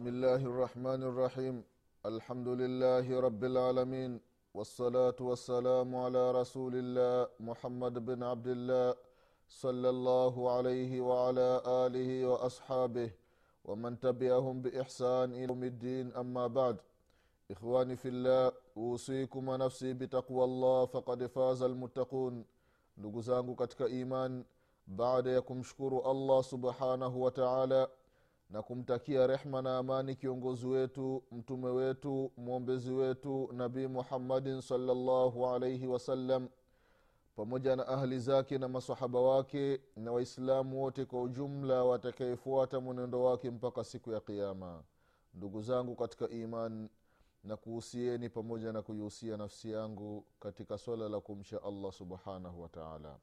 بسم الله الرحمن الرحيم. الحمد لله رب العالمين. والصلاة والسلام على رسول الله محمد بن عبد الله صلى الله عليه وعلى آله وأصحابه ومن تبعهم بإحسان إلى يوم الدين. أما بعد إخواني في الله أوصيكم ونفسي بتقوى الله فقد فاز المتقون. ndugu iman baada ya kumshukuru allah subhanahu wa taala na kumtakia rehma na amani kiongozi wetu mtume wetu mwombezi wetu nabii muhammadin salllahu alaihi wasallam pamoja na ahli zake na masahaba wake na waislamu wote kwa ujumla watakayefuata mwenendo wake mpaka siku ya qiama ndugu zangu katika iman na kuhusieni pamoja na kuihusia nafsi yangu katika swala la kumsha allah subhanahu wataala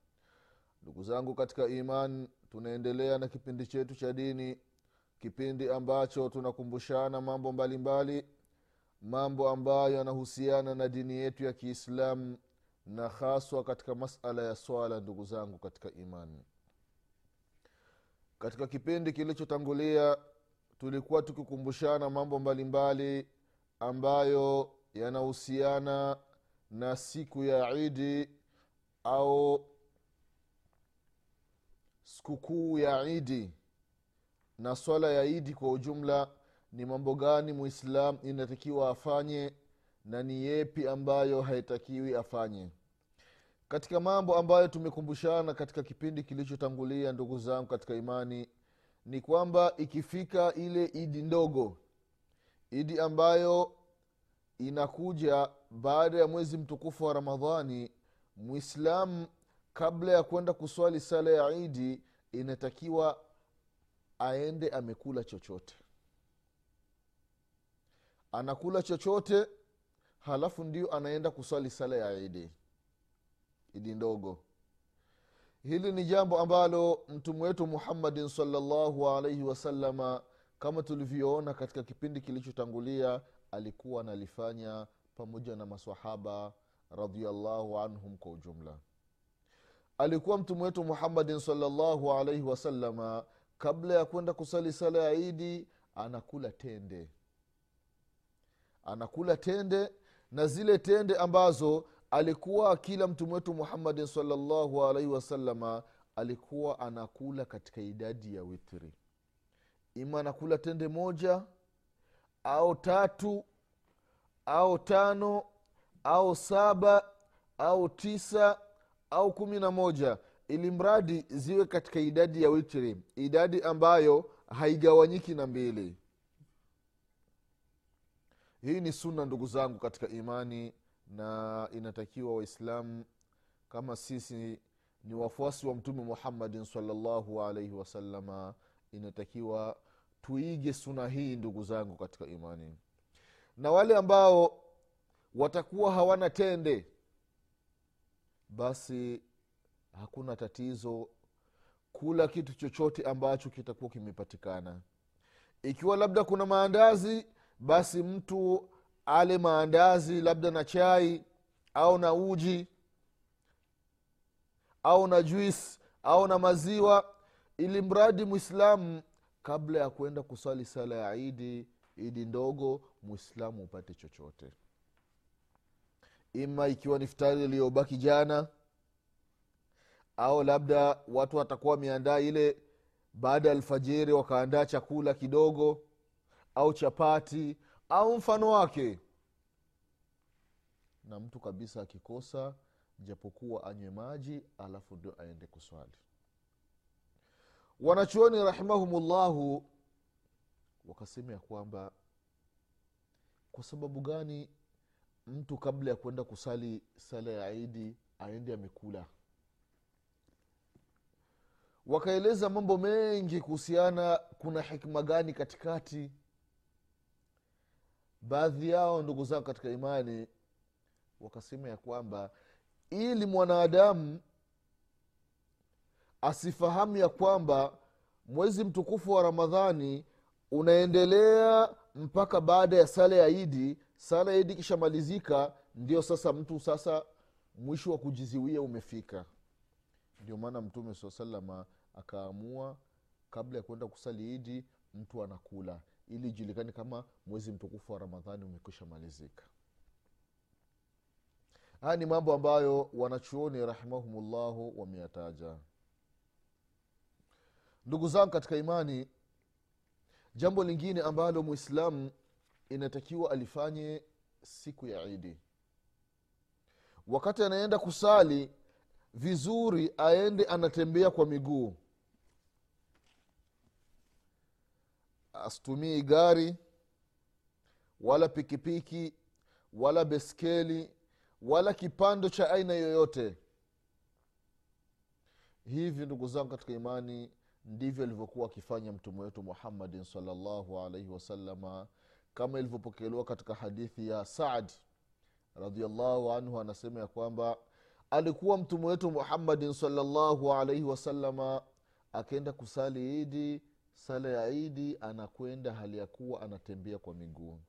ndugu zangu katika iman tunaendelea na kipindi chetu cha dini kipindi ambacho tunakumbushana mambo mbalimbali mbali, mambo ambayo yanahusiana na dini yetu ya kiislamu na haswa katika masala ya swala ndugu zangu katika imani. Katika kipindi kilichotangulia tulikuwa tukikumbushana mambo mbalimbali mbali, ambayo yanahusiana na siku ya idi au sikukuu ya idi na swala ya idi kwa ujumla ni mambo gani muislam inatakiwa afanye na ni yepi ambayo haitakiwi afanye? Katika mambo ambayo tumekumbushana katika kipindi kilichotangulia ndugu zangu katika imani ni kwamba ikifika ile idi ndogo idi ambayo inakuja baada ya mwezi mtukufu wa ramadhani mwislamu kabla ya kwenda kuswali sala ya idi inatakiwa aende amekula chochote. Anakula chochote halafu ndio anaenda kuswali sala ya idi. Idi ndogo. Hili ni jambo ambalo mtume wetu muhammadin salllahu alaihi wasalama kama tulivyoona katika kipindi kilichotangulia alikuwa analifanya pamoja na masahaba radiallahu anhum kwa ujumla. Alikuwa mtume wetu muhammadin salllahu alaihi wasalama kabla ya kwenda kusali sala ya idi anakula tende. Anakula tende na zile tende ambazo alikuwa akila mtume wetu muhammadin salllahu alaihi wasalama alikuwa anakula katika idadi ya witri. Ima anakula tende moja au tatu au tano au saba au tisa au kumi na moja ili mradi ziwe katika idadi ya witri idadi ambayo haigawanyiki na mbili. Hii ni sunna ndugu zangu katika imani na inatakiwa waislamu kama sisi ni wafuasi wa mtume muhammadin salllahu alaihi wasalama inatakiwa tuige suna hii ndugu zangu katika imani. Na wale ambao watakuwa hawana tende basi hakuna tatizo. Kula kitu chochote ambacho kitakuwa kimepatikana. Ikiwa labda kuna maandazi basi mtu ale maandazi labda na chai au na uji au na juis au na maziwa ili mradi mwislamu kabla ya kwenda kuswali sala ya idi idi ndogo mwislamu upate chochote. Ima ikiwa ni futari iliyobaki jana au labda watu watakuwa wameandaa ile baada ya alfajiri wakaandaa chakula kidogo au chapati au mfano wake. Na mtu kabisa akikosa japokuwa anywe maji alafu ndio aende kuswali. Wanachuoni rahimahumullahu wakasema ya kwamba kwa sababu gani mtu kabla ya kwenda kusali sala ya idi aende amekula wakaeleza mambo mengi kuhusiana kuna hikma gani katikati. Baadhi yao ndugu zangu katika imani wakasema ya kwamba ili mwanadamu asifahamu ya kwamba mwezi mtukufu wa ramadhani unaendelea mpaka baada ya sala ya idi sala ya idi ikishamalizika ndio sasa mtu sasa mwisho wa kujiziwia umefika. Ndio maana mtume saa salama akaamua kabla ya kwenda kusali idi mtu anakula. Ili ijulikane kama mwezi mtukufu wa ramadhani umekwisha malizika. Haya ni mambo ambayo wanachuoni rahimahumullahu wameyataja. Ndugu zangu katika imani jambo lingine ambalo mwislamu inatakiwa alifanye siku ya idi. Wakati anaenda kusali vizuri aende anatembea kwa miguu asitumii gari wala pikipiki wala beskeli wala kipando cha aina yoyote. Hivi ndugu zangu katika imani ndivyo alivyokuwa akifanya mtume wetu muhammadin salllahu alaihi wasalama kama ilivyopokelewa katika hadithi ya saad radiallahu anhu anasema ya kwamba alikuwa mtume wetu muhammadin salllahu alaihi wasalama akaenda kusali idi sala ya idi anakwenda hali ya kuwa anatembea kwa miguu.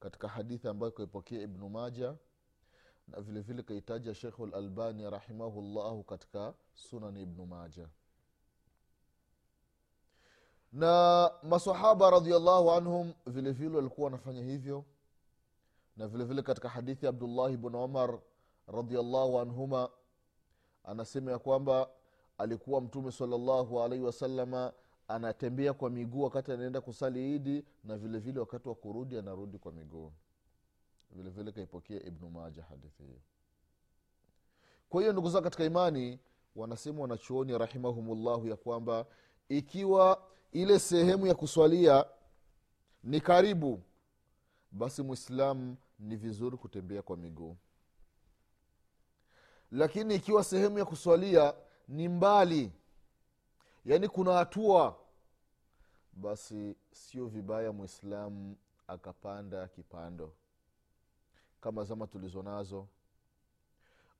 Katika hadithi ambayo kaipokea ibnu maja na vile vile kaitaja shekhu lalbani rahimahullahu katika sunani ibnu maja na masahaba radiallahu anhum vile vile walikuwa wanafanya hivyo. Na vile vile katika hadithi ya abdullahi bnu umar radiallahu anhuma anasema ya kwamba alikuwa mtume salllahu alaihi wasalama anatembea kwa miguu wakati anaenda kusali idi na vile vile wakati wa kurudi anarudi kwa miguu. Vile vile kaipokea ibnu maja hadithi hiyo. Kwa hiyo ndugu zao katika imani wanasema wanachuoni rahimahumullahu ya kwamba ikiwa ile sehemu ya kuswalia ni karibu basi mwislamu ni vizuri kutembea kwa miguu. Lakini ikiwa sehemu ya kuswalia ni mbali yaani kuna hatua. Basi sio vibaya mwislamu akapanda kipando. Kama zama tulizo nazo.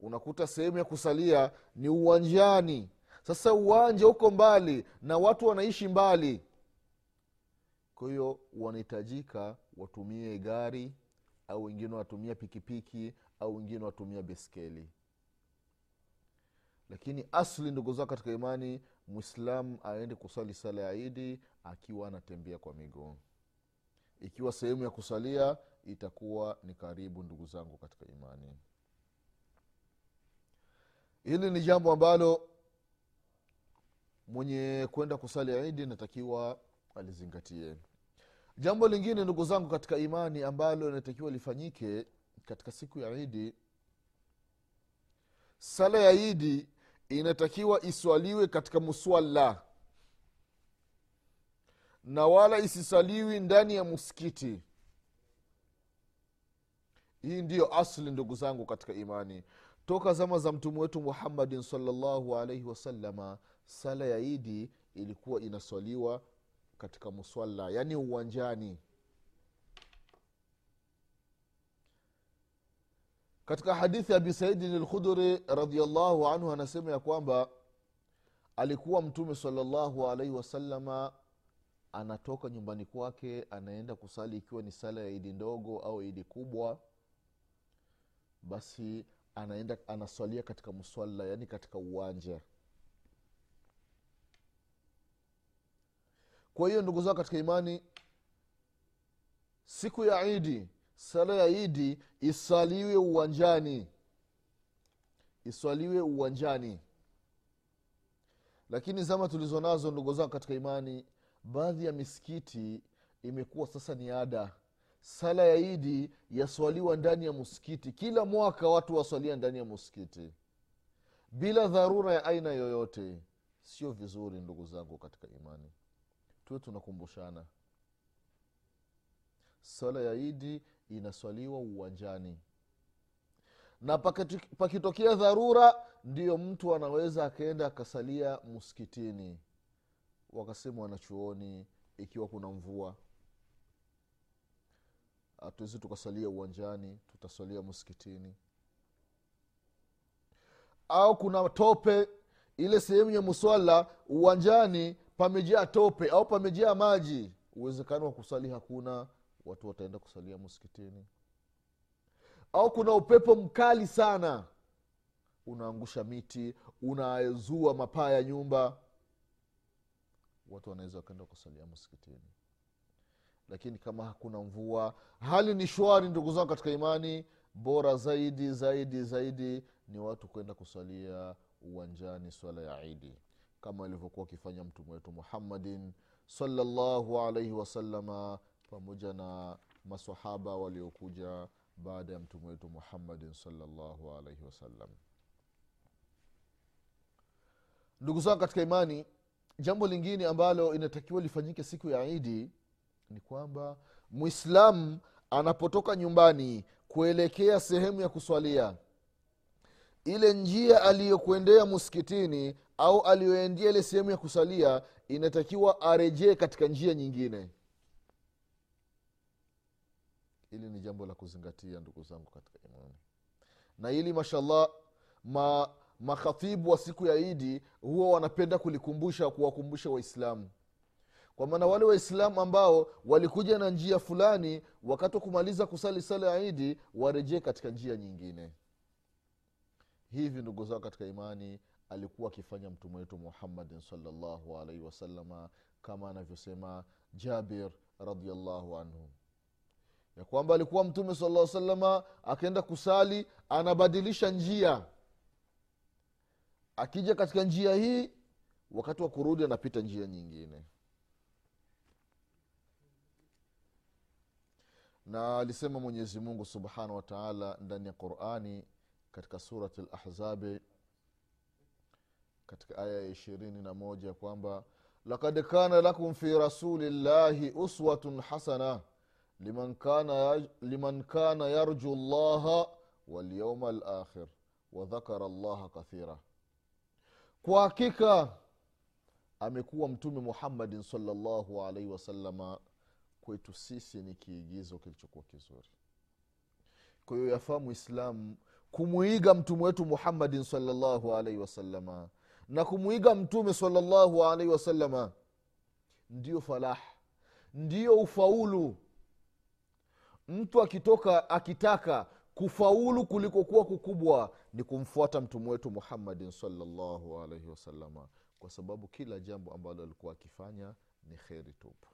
Unakuta sehemu ya kusalia ni uwanjani. Sasa uwanja uko mbali na watu wanaishi mbali. Kwa hiyo wanahitajika watumie gari au wengine wanatumia pikipiki au wengine wanatumia beskeli lakini asli ndugu zao katika imani mwislamu aende kusali sala ya idi akiwa anatembea kwa miguu. Ikiwa sehemu ya kusalia itakuwa ni karibu ndugu zangu katika imani. Hili ni jambo ambalo mwenye kwenda kusali idi natakiwa alizingatie. Jambo lingine ndugu zangu katika imani ambalo inatakiwa lifanyike katika siku ya idi sala ya idi inatakiwa iswaliwe katika muswalla na wala isisaliwi ndani ya muskiti hii ndiyo asli ndugu zangu katika imani. Toka zama za mtume wetu muhammadin salllahu alaihi wasalama sala ya idi ilikuwa inaswaliwa katika muswalla yaani uwanjani katika hadithi ya abi saidin lkhuduri radiallahu anhu anasema ya kwamba alikuwa mtume salallahu alaihi wasalama anatoka nyumbani kwake anaenda kusali ikiwa ni sala ya idi ndogo au idi kubwa. Basi anaenda anaswalia katika muswalla yaani katika uwanja. Kwa hiyo ndugu zao katika imani siku ya idi sala ya idi iswaliwe uwanjani. Iswaliwe uwanjani. Lakini zama tulizo nazo ndugu zangu katika imani baadhi ya misikiti imekuwa sasa ni ada. Sala ya idi yaswaliwa ndani ya muskiti kila mwaka watu waswalia ndani ya muskiti bila dharura ya aina yoyote. Sio vizuri ndugu zangu katika imani. Tuwe tunakumbushana. Sala ya idi inaswaliwa uwanjani. Na pakitokea dharura ndiyo mtu anaweza akaenda akasalia msikitini. Wakasema wanachuoni ikiwa kuna mvua hatuwezi tukasalia uwanjani tutasalia msikitini. Au kuna tope ile sehemu ya muswala uwanjani pamejaa tope au pamejaa maji. Uwezekano wa kusali hakuna watu wataenda kusalia msikitini. Au kuna upepo mkali sana. Unaangusha miti unazua mapaa ya nyumba. Watu wanaweza wakaenda kusalia msikitini. Lakini kama hakuna mvua hali ni shwari ndugu zangu katika imani. Bora zaidi zaidi zaidi ni watu kwenda kusalia uwanjani swala ya idi. Kama alivyokuwa akifanya mtume wetu muhammadin salllahu alaihi wasalama pamoja na masahaba waliokuja baada ya mtume wetu muhammadin salllahu alaihi wasallam ndugu zangu katika imani jambo lingine ambalo inatakiwa lifanyike siku ya idi ni kwamba mwislamu anapotoka nyumbani kuelekea sehemu ya kuswalia ile njia aliyokuendea muskitini au aliyoendea ile sehemu ya kusalia inatakiwa arejee katika njia nyingine hili ni jambo la kuzingatia ndugu zangu katika imani. Na hili mashallah ma makhatibu wa siku ya idi huwa wanapenda kulikumbusha kuwakumbusha waislamu. Kwa maana wale waislamu ambao walikuja na njia fulani wakati wa kumaliza kusali sala ya idi warejee katika njia nyingine. Hivi ndugu zao katika imani alikuwa akifanya mtume wetu muhammadin salllahu alaihi wasalama kama anavyosema jabir radiallahu anhu ya kwamba alikuwa mtume sala salama akaenda kusali anabadilisha njia. Akija katika njia hii wakati wa kurudi anapita njia nyingine. Na alisema mwenyezi mungu subhanahu wa taala ndani ya qurani katika surati lahzabi katika aya ya ishirini na moja kwamba lakad kana lakum fi rasulillahi uswatun hasana liman kana, yarju llaha walyauma alakhir wadhakara llaha kathira. Kwa hakika amekuwa mtume muhammadin salllahu alaihi wasalama kwetu sisi ni kiigizo kilichokuwa kizuri. Kwa hiyo yafaa mwislamu kumwiga mtume wetu muhammadin salllahu alaihi wasalama na kumwiga mtume salllahu alaihi wasalama ndiyo falah ndiyo ufaulu mtu akitoka akitaka kufaulu kulikokuwa kukubwa ni kumfuata mtume wetu muhammadin salllahu alaihi wasalama kwa sababu kila jambo ambalo alikuwa akifanya ni kheri tupu.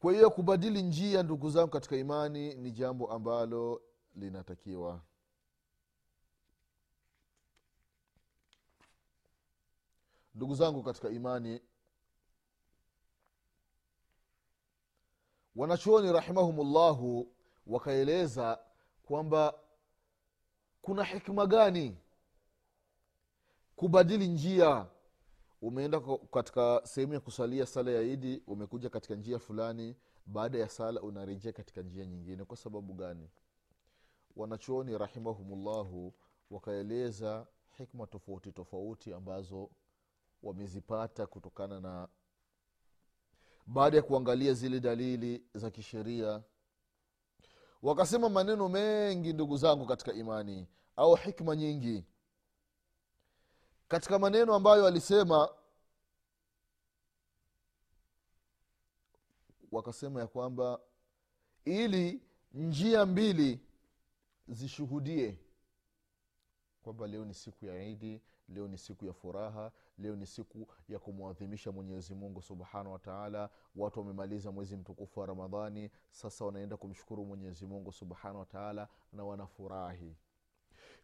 Kwa hiyo kubadili njia ndugu zangu katika imani ni jambo ambalo linatakiwa. Ndugu zangu katika imani wanachuoni rahimahumullahu wakaeleza kwamba kuna hikma gani kubadili njia. Umeenda katika sehemu ya kusalia sala ya idi umekuja katika njia fulani baada ya sala unarejea katika njia nyingine. Kwa sababu gani? Wanachuoni rahimahumullahu wakaeleza hikma tofauti tofauti ambazo wamezipata kutokana na baada ya kuangalia zile dalili za kisheria. Wakasema maneno mengi ndugu zangu katika imani au hikma nyingi. Katika maneno ambayo alisema wakasema ya kwamba ili njia mbili zishuhudie kwamba leo ni siku ya idi leo ni siku ya furaha leo ni siku ya kumwadhimisha mwenyezi mungu subhanahu wataala watu wamemaliza mwezi mtukufu wa ramadhani sasa wanaenda kumshukuru mwenyezi mungu subhanahu wataala na wanafurahi.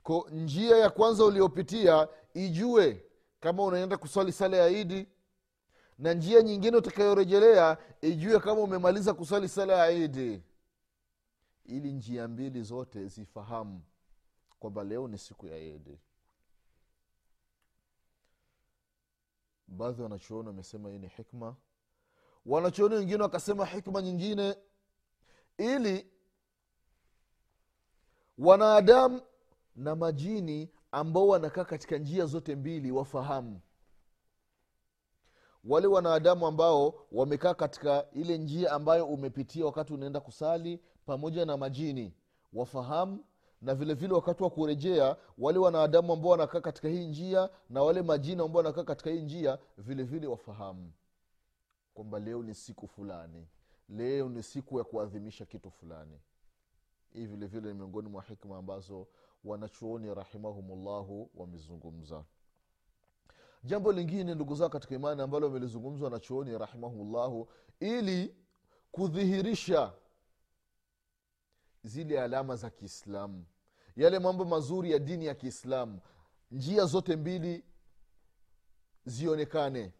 Ko njia ya kwanza uliopitia ijue kama unaenda kuswali sala ya idi na njia nyingine utakayorejelea ijue kama umemaliza kuswali sala ya idi ili njia mbili zote zifahamu kwamba leo ni siku ya idi baadhi wanachuoni wamesema hii ni hikma. Wanachuoni wengine wakasema hikma nyingine ili wanadamu na majini ambao wanakaa katika njia zote mbili wafahamu. Wale wanadamu ambao wamekaa katika ile njia ambayo umepitia wakati unaenda kusali pamoja na majini wafahamu na vile vile wakati wa kurejea wale wanadamu ambao wanakaa katika hii njia na wale majini ambao wanakaa katika hii njia vile vile wafahamu kwamba leo ni siku fulani. Leo ni siku ya kuadhimisha kitu fulani. Hii vile vile ni miongoni mwa hikma ambazo wanachuoni rahimahumullahu wamezungumza. Jambo lingine ndugu zao katika imani ambalo wamelizungumzwa wanachuoni rahimahumullahu ili kudhihirisha zile alama za kiislamu yale mambo mazuri ya dini ya kiislamu njia zote mbili zionekane.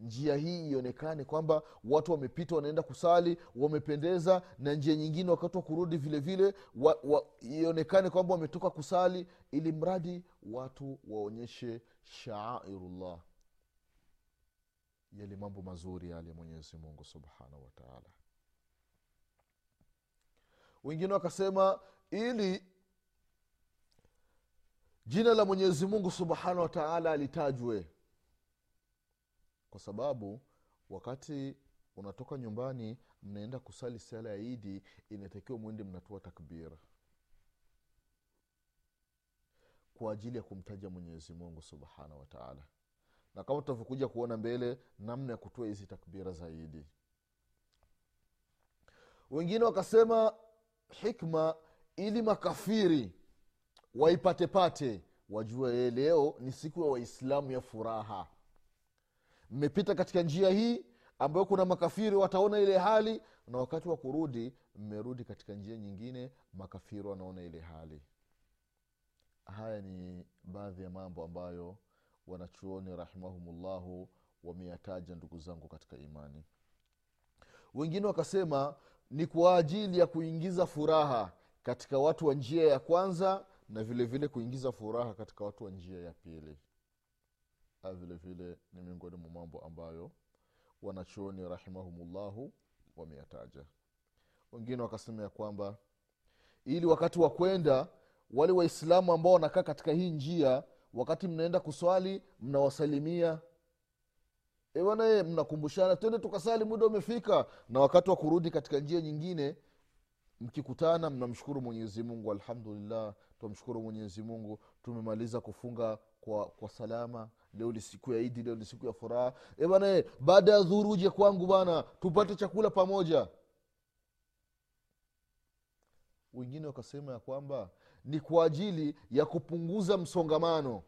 Njia hii ionekane kwamba watu wamepita wanaenda kusali wamependeza na njia nyingine wakati wa kurudi vile vile wa, wa, ionekane kwamba wametoka kusali ili mradi watu waonyeshe shaairullah yale mambo mazuri yale mwenyezi mungu subhanahu wataala wengine wakasema ili jina la mwenyezi mungu subhanahu wataala litajwe. Kwa sababu wakati unatoka nyumbani mnaenda kusali sala ya idi inatakiwa mwende mnatoa takbira. Kwa ajili ya kumtaja mwenyezi mungu subhanahu wataala na kama tutavyokuja kuona mbele namna ya kutoa hizi takbira zaidi wengine wakasema hikma ili makafiri waipatepate wajue ye leo ni siku ya waislamu ya furaha. Mmepita katika njia hii ambayo kuna makafiri wataona ile hali na wakati wa kurudi mmerudi katika njia nyingine makafiri wanaona ile hali. Haya ni baadhi ya mambo ambayo wanachuoni rahimahumullahu wameyataja ndugu zangu katika imani. Wengine wakasema ni kwa ajili ya kuingiza furaha katika watu wa njia ya kwanza na vile vile kuingiza furaha katika watu wa njia ya pili. Ha vile vile ni miongoni mwa mambo ambayo wanachuoni rahimahumullahu wameyataja. Wengine wakasema ya kwamba ili wakati wa kwenda wale waislamu ambao wanakaa katika hii njia wakati mnaenda kuswali mnawasalimia banaye mnakumbushana twende tukasali muda umefika. Na wakati wa kurudi katika njia nyingine mkikutana mnamshukuru mwenyezi mungu alhamdulillah twamshukuru mungu tumemaliza kufunga kwa, kwa salama. Leo ni siku ya idi leo ni siku ya furaha. E bana baada ya dhuru uje kwangu bana tupate chakula pamoja. Wengine wakasema ya kwamba ni kwa ajili ya kupunguza msongamano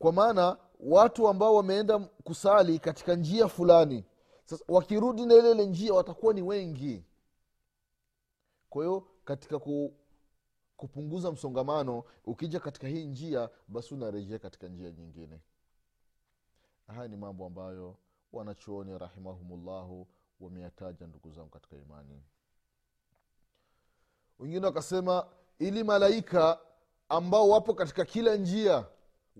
kwa maana watu ambao wameenda kusali katika njia fulani sasa wakirudi na ile ile njia watakuwa ni wengi. Kwa hiyo katika ku, kupunguza msongamano ukija katika hii njia basi unarejea katika njia nyingine. Haya ni mambo ambayo wanachuoni rahimahumullahu wameyataja ndugu zangu katika imani. Wengine wakasema ili malaika ambao wapo katika kila njia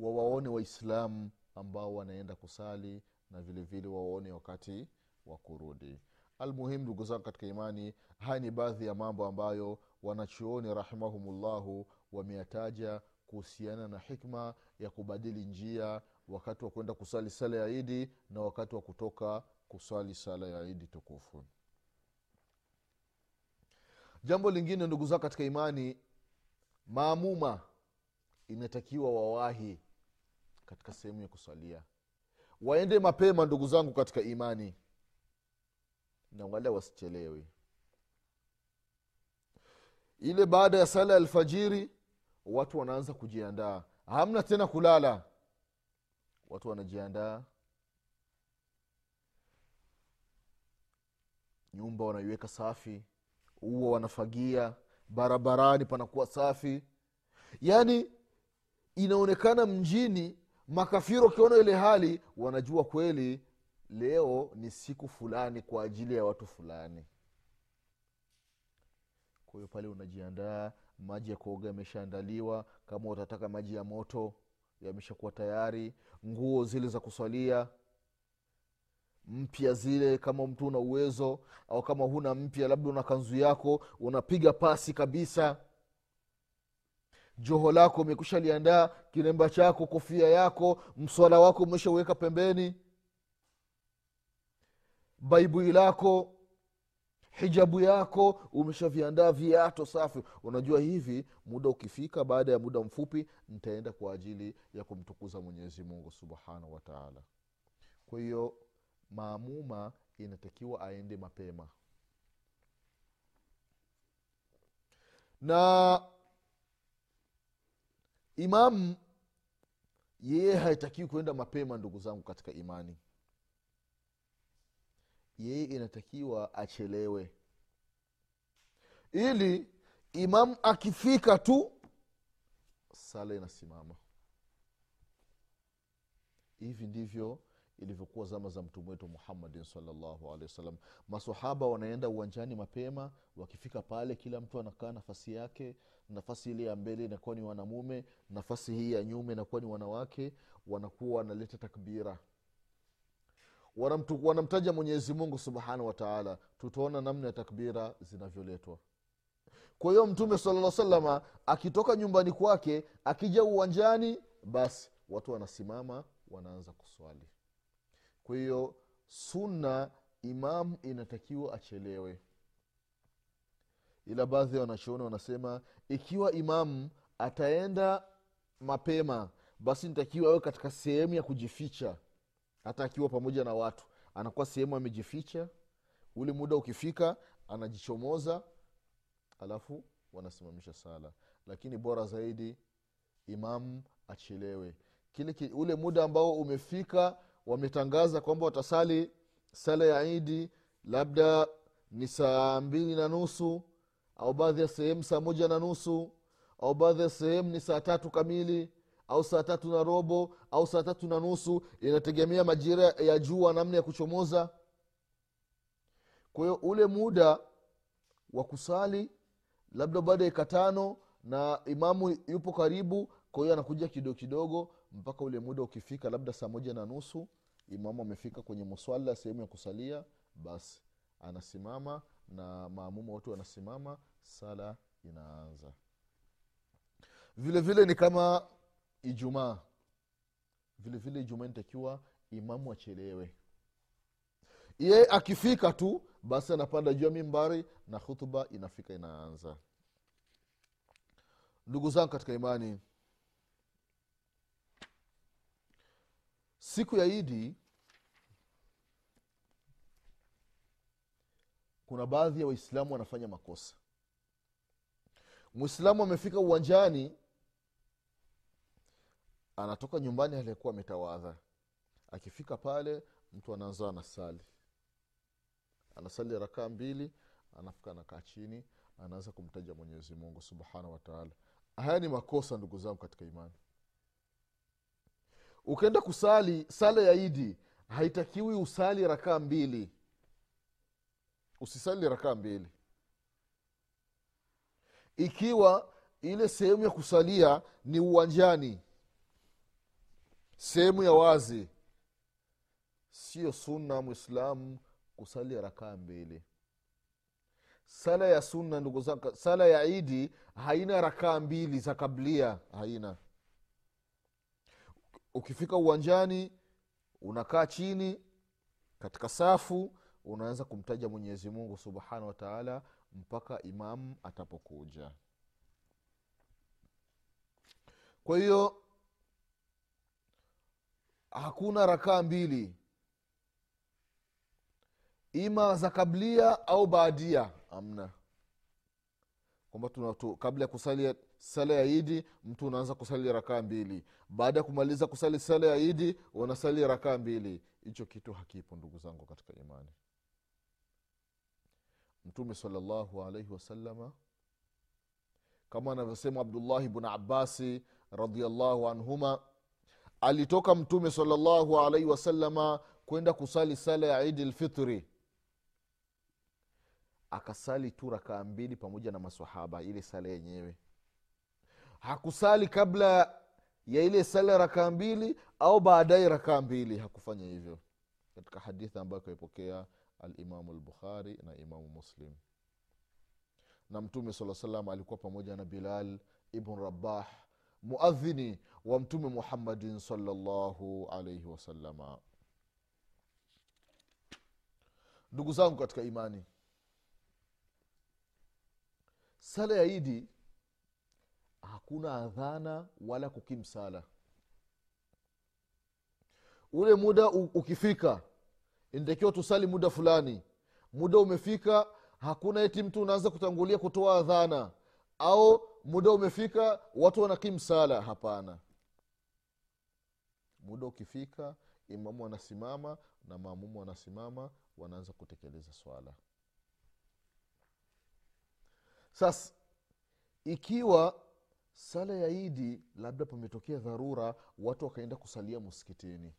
wawaone waislamu ambao wanaenda kusali na vile vile wawaone wakati wa kurudi. Almuhimu ndugu zangu katika imani haya ni baadhi ya mambo ambayo wanachuoni rahimahumullahu wameyataja kuhusiana na hikma ya kubadili njia wakati wa kwenda kusali sala ya idi na wakati wa kutoka kusali sala ya idi tukufu. Jambo lingine ndugu zao katika imani maamuma inatakiwa wawahi katika sehemu ya kusalia. Waende mapema ndugu zangu katika imani. Na wala wasichelewe. Ile baada ya sala ya alfajiri watu wanaanza kujiandaa. Hamna tena kulala. Watu wanajiandaa. Nyumba wanaiweka safi. Huwa wanafagia. Barabarani panakuwa safi. Yaani inaonekana mjini makafiri wakiona ile hali wanajua kweli leo ni siku fulani kwa ajili ya watu fulani. Kwa hiyo pale unajiandaa maji ya kuoga yameshaandaliwa kama utataka maji ya moto yameshakuwa tayari nguo zile za kuswalia mpya zile kama mtu una uwezo au kama huna mpya labda una kanzu yako unapiga pasi kabisa joho lako umekusha liandaa kilemba chako kofia yako mswala wako umeshauweka pembeni. Baibui lako hijabu yako umeshaviandaa viato safi. Unajua hivi muda ukifika baada ya muda mfupi nitaenda kwa ajili ya kumtukuza mwenyezi mungu subhanahu wataala kwa hiyo maamuma inatakiwa aende mapema. Na imamu yeye haitakiwi kwenda mapema ndugu zangu katika imani. Yeye inatakiwa achelewe. Ili imamu akifika tu sala inasimama. Hivi ndivyo ilivyokuwa zama za mtume wetu muhammadin salllahu masahaba wanaenda uwanjani mapema wakifika pale kila mtu anakaa nafasi yake nafasi ile ya mbele inakuwa ni wanamume nafasi hii ya nyuma inakuwa ni wanawake wanakuwa wanaleta takbira. Wanamtaja mwenyezi mungu subhanahu wataala tutaona namna ya takbira zinavyoletwa. Kwa hiyo mtume salaa salama akitoka nyumbani kwake akija uwanjani basi watu wanasimama wanaanza kuswali kwa hiyo sunna imamu inatakiwa achelewe. Ila baadhi ya wanachuoni wanasema ikiwa imamu ataenda mapema basi nitakiwa awe katika sehemu ya kujificha. Hata akiwa pamoja na watu. Anakuwa sehemu amejificha ule muda ukifika anajichomoza alafu wanasimamisha sala. Lakini bora zaidi imamu achelewe. Kile ule muda ambao umefika wametangaza kwamba watasali sala ya idi labda ni saa mbili na nusu au baadhi ya sehemu saa moja na nusu au baadhi ya sehemu ni saa tatu kamili au saa tatu na robo au saa tatu na nusu. Inategemea majira ya jua namna ya kuchomoza. Kwa hiyo ule muda wa kusali labda baada ya ikatano na imamu yupo karibu kwa hiyo anakuja kidogo kidogo mpaka ule muda ukifika labda saa moja na nusu imamu amefika kwenye muswala sehemu ya kusalia basi anasimama na maamuma wote wanasimama sala inaanza. Vile vile ni kama ijumaa. Vile vile ijumaa inatakiwa imamu achelewe. Ye akifika tu basi anapanda juu ya mimbari na hutuba inafika inaanza. Ndugu zangu katika imani siku ya idi kuna baadhi ya waislamu wanafanya makosa. Mwislamu amefika uwanjani anatoka nyumbani aliyekuwa ametawadha. Akifika pale mtu anaanza anasali. Anasali rakaa mbili anafika anakaa chini anaanza kumtaja mwenyezi mungu subhanahu wataala haya ni makosa ndugu zangu katika imani. Ukienda kusali sala ya idi haitakiwi usali rakaa mbili usisali rakaa mbili. Ikiwa ile sehemu ya kusalia ni uwanjani sehemu ya wazi sio sunna mwislamu kusali rakaa mbili. Sala ya sunna ndugu zangu sala ya idi haina rakaa mbili za kablia haina. Ukifika uwanjani unakaa chini katika safu unaanza kumtaja mwenyezi mungu subhanahu wataala mpaka imamu atapokuja. Kwa hiyo hakuna rakaa mbili. Ima za kablia au baadia amna. Kwamba kabla ya kusali sala ya idi mtu unaanza kusali rakaa mbili. Baada ya kumaliza kusali sala ya idi unasali rakaa mbili. Hicho kitu hakipo ndugu zangu katika imani mtume salllahu alaihi wasalama kama anavyosema abdullahi bnu abasi radiallahu anhuma alitoka mtume salllahu alaihi wasalama kwenda kusali sala ya idi lfitri akasali tu rakaa mbili pamoja na masahaba ile sala yenyewe. Hakusali kabla ya ile sala rakaa mbili au baadaye rakaa mbili. Hakufanya hivyo. Katika hadithi ambayo kaipokea alimamu lbukhari na imamu muslim. Na mtume saa salam alikuwa pamoja na bilal ibn rabah muadhini wa mtume muhammadin salllahu alaihi wasalama ndugu zangu katika imani sala ya idi hakuna adhana wala kukimsala. Ule muda ukifika inatakiwa tusali muda fulani. Muda umefika hakuna eti mtu unaanza kutangulia kutoa adhana. Au muda umefika watu wanakim sala. Hapana. Muda ukifika imamu anasimama na maamumu wanasimama wanaanza kutekeleza swala. Sasa ikiwa sala ya idi labda pametokea dharura watu wakaenda kusalia msikitini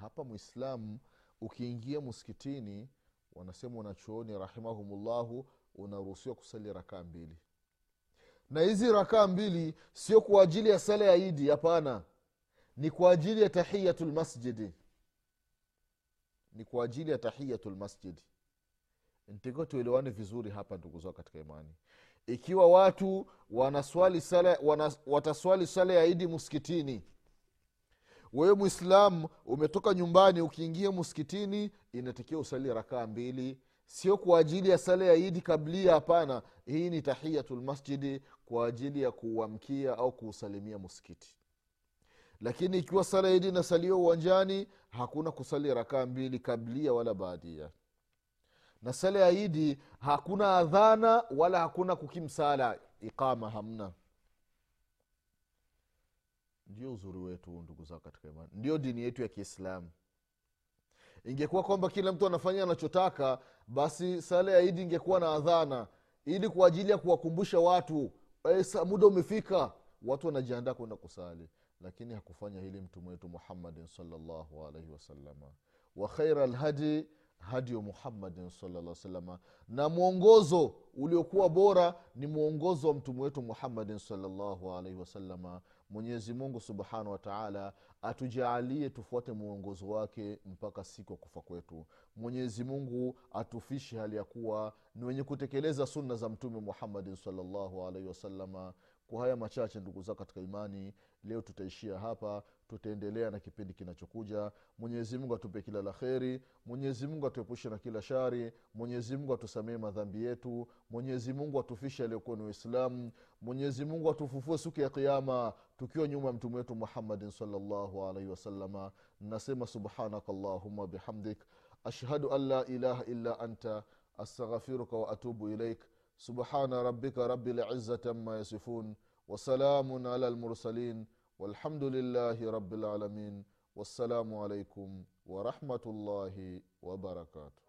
hapa mwislamu ukiingia msikitini wanasema wanachuoni rahimahumullahu unaruhusiwa kusali rakaa mbili. Na hizi rakaa mbili sio kwa ajili ya sala ya idi hapana. Ni kwa ajili ya tahiyatu lmasjidi ni kwa ajili ya tahiyatu lmasjidi ntakiwa tuelewane vizuri hapa ndugu zao katika imani. Ikiwa watu wanaswali sala, wanas, wataswali sala ya idi msikitini wewe mwislamu umetoka nyumbani ukiingia msikitini inatakiwa usali rakaa mbili. Sio kwa ajili ya sala ya idi kablia hapana. Hii ni tahiyatu lmasjidi kwa ajili ya kuuamkia au kuusalimia msikiti. Lakini ikiwa sala idi inasaliwa uwanjani hakuna kusali rakaa mbili kablia wala baadia. Na sala ya idi hakuna adhana wala hakuna kukimsala iqama hamna ndio uzuri wetu ndugu zao katika imani. Ndio dini yetu ya kiislamu. Ingekuwa kwamba kila mtu anafanya anachotaka basi sala ya idi ingekuwa na adhana ili kwa ajili ya kuwakumbusha watu Esa, muda umefika. Watu wanajiandaa kwenda kusali. Lakini hakufanya hili mtume wetu muhammadin salllahu alaihi wasalama wa khaira lhadi hadiyu muhammadin salaa salama na mwongozo uliokuwa bora ni mwongozo wa mtume wetu muhammadin salllahu alaihi wasalama mwenyezi mungu subhanahu wataala atujaalie tufuate mwongozo wake mpaka siku ya kufa kwetu. Mwenyezi mungu atufishi hali ya kuwa ni wenye kutekeleza sunna za mtume muhammadin salllahu alaihi wasalama kwa haya machache ndugu zao katika imani leo tutaishia hapa tutaendelea na kipindi kinachokuja. Mwenyezi mungu atupe kila la kheri mwenyezimungu atuepushe na kila shari mwenyezimungu atusamee madhambi yetu mwenyezi mungu atufishe aliyokuwa ni waislamu mwenyezi atufufue siku ya kiama tukiwa nyuma ya mtume wetu muhammadin salllahu wasalama nasema subhanaka llahuma bihamdik ashhadu an la ilaha illa anta astaghfiruka waatubu ilaik subhana rabika rabi lizati ama yasifun wasalamun ala lmursalin al والحمد لله رب العالمين والسلام عليكم ورحمة الله وبركاته.